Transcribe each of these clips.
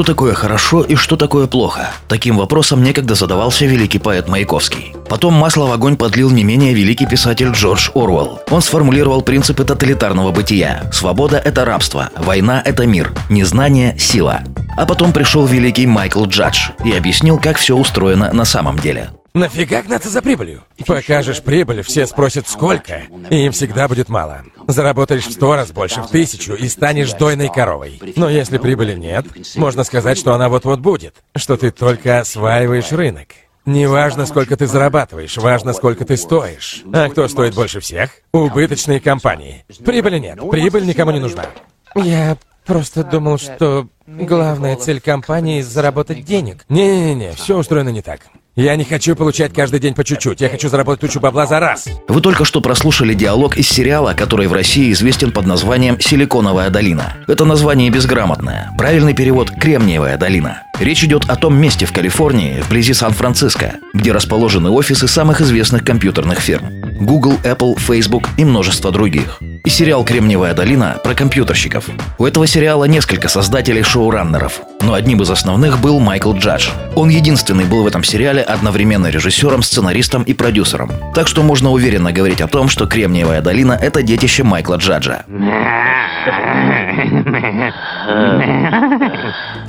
Что такое хорошо и что такое плохо? Таким вопросом некогда задавался великий поэт Маяковский. Потом масло в огонь подлил не менее великий писатель Джордж Орвелл. Он сформулировал принципы тоталитарного бытия. Свобода – это рабство, война – это мир, незнание – сила. А потом пришел великий Майкл Джадж и объяснил, как все устроено на самом деле. Нафига гнаться за прибылью? Покажешь прибыль, все спросят сколько, и им всегда будет мало. Заработаешь в сто раз больше, в тысячу, и станешь дойной коровой. Но если прибыли нет, можно сказать, что она вот-вот будет, что ты только осваиваешь рынок. Не важно, сколько ты зарабатываешь, важно, сколько ты стоишь. А кто стоит больше всех? Убыточные компании. Прибыли нет, прибыль никому не нужна. Я просто думал, что главная цель компании — заработать денег. Не-не-не, все устроено не так. Я не хочу получать каждый день по чуть-чуть. Я хочу заработать тучу бабла за раз. Вы только что прослушали диалог из сериала, который в России известен под названием «Силиконовая долина». Это название безграмотное. Правильный перевод – «Кремниевая долина». Речь идет о том месте в Калифорнии, вблизи Сан-Франциско, где расположены офисы самых известных компьютерных фирм – Google, Apple, Facebook и множество других и сериал «Кремниевая долина» про компьютерщиков. У этого сериала несколько создателей-шоураннеров, но одним из основных был Майкл Джадж. Он единственный был в этом сериале одновременно режиссером, сценаристом и продюсером. Так что можно уверенно говорить о том, что «Кремниевая долина» — это детище Майкла Джаджа.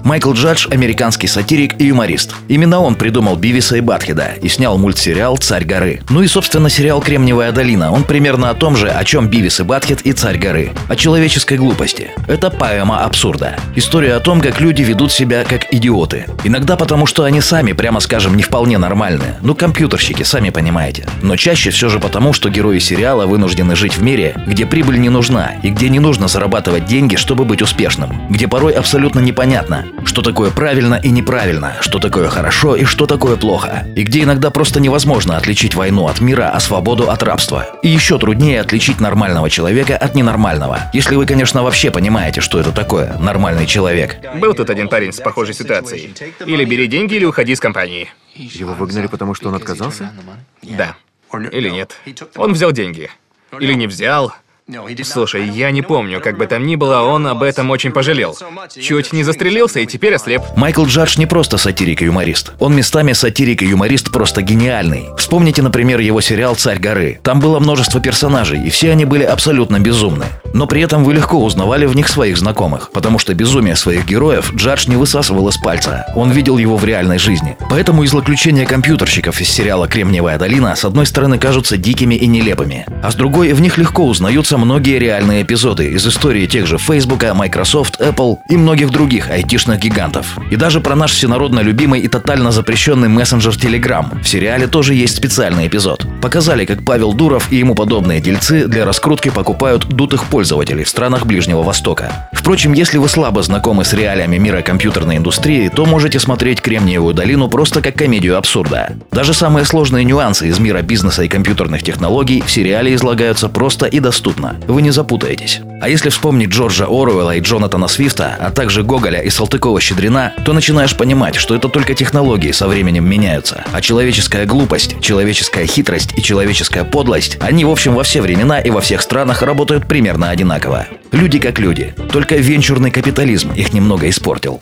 Майкл Джадж – американский сатирик и юморист. Именно он придумал Бивиса и Батхеда и снял мультсериал «Царь горы». Ну и, собственно, сериал «Кремниевая долина». Он примерно о том же, о чем Бивис и Батхед и «Царь горы». О человеческой глупости. Это поэма абсурда. История о том, как люди ведут себя как идиоты. Иногда потому, что они сами, прямо скажем, не вполне нормальные. Ну, компьютерщики, сами понимаете. Но чаще все же потому, что герои сериала вынуждены жить в мире, где прибыль не нужна и где не нужно зарабатывать деньги, чтобы быть успешным. Где порой абсолютно непонятно, что такое правильно и неправильно, что такое хорошо и что такое плохо. И где иногда просто невозможно отличить войну от мира, а свободу от рабства. И еще труднее отличить нормального человека от ненормального. Если вы, конечно, вообще понимаете, что это такое нормальный человек. Был тут один парень с похожей ситуацией. Или бери деньги, или уходи из компании. Его выгнали, потому что он отказался? Да. Или нет. Он взял деньги. Или не взял. Слушай, я не помню, как бы там ни было, он об этом очень пожалел. Чуть не застрелился и теперь ослеп. Майкл Джадж не просто сатирик и юморист. Он местами сатирик и юморист просто гениальный. Вспомните, например, его сериал «Царь горы». Там было множество персонажей, и все они были абсолютно безумны. Но при этом вы легко узнавали в них своих знакомых, потому что безумие своих героев Джадж не высасывал из пальца. Он видел его в реальной жизни. Поэтому и злоключения компьютерщиков из сериала «Кремниевая долина» с одной стороны кажутся дикими и нелепыми, а с другой в них легко узнаются многие реальные эпизоды из истории тех же Facebook, Microsoft, Apple и многих других айтишных гигантов. И даже про наш всенародно любимый и тотально запрещенный мессенджер Telegram в сериале тоже есть специальный эпизод. Показали, как Павел Дуров и ему подобные дельцы для раскрутки покупают дутых пользователей в странах Ближнего Востока. Впрочем, если вы слабо знакомы с реалиями мира компьютерной индустрии, то можете смотреть «Кремниевую долину» просто как комедию абсурда. Даже самые сложные нюансы из мира бизнеса и компьютерных технологий в сериале излагаются просто и доступно вы не запутаетесь. А если вспомнить Джорджа Оруэлла и Джонатана Свифта, а также Гоголя и Салтыкова-Щедрина, то начинаешь понимать, что это только технологии со временем меняются, а человеческая глупость, человеческая хитрость и человеческая подлость, они, в общем, во все времена и во всех странах работают примерно одинаково. Люди как люди, только венчурный капитализм их немного испортил.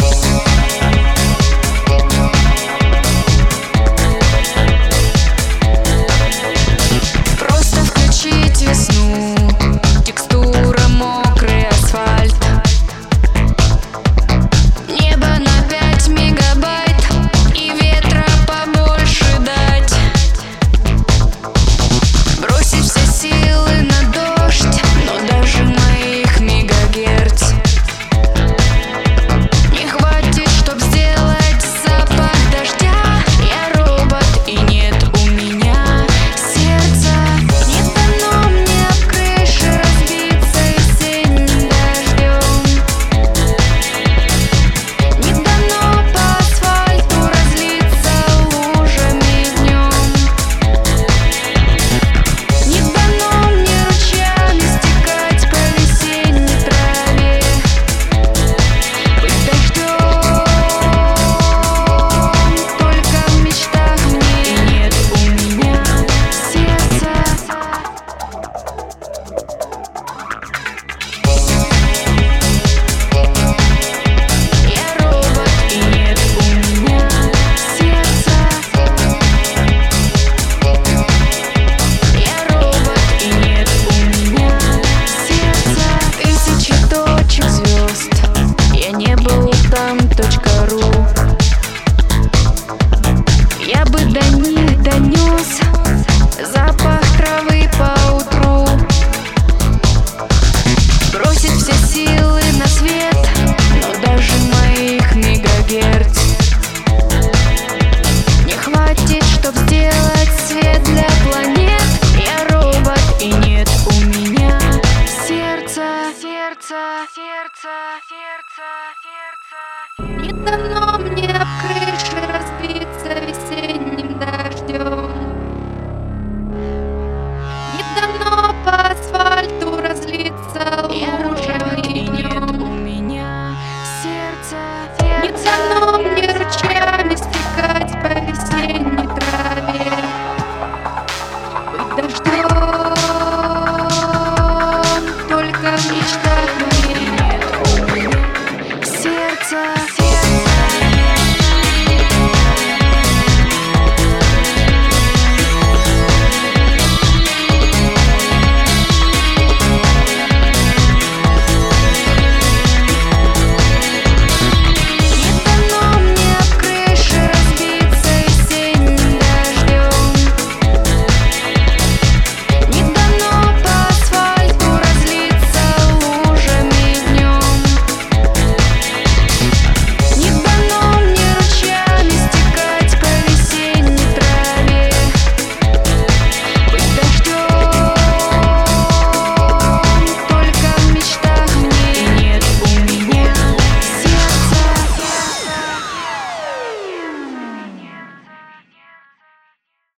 Сердце, сердце, сердце, сердце. Открыть.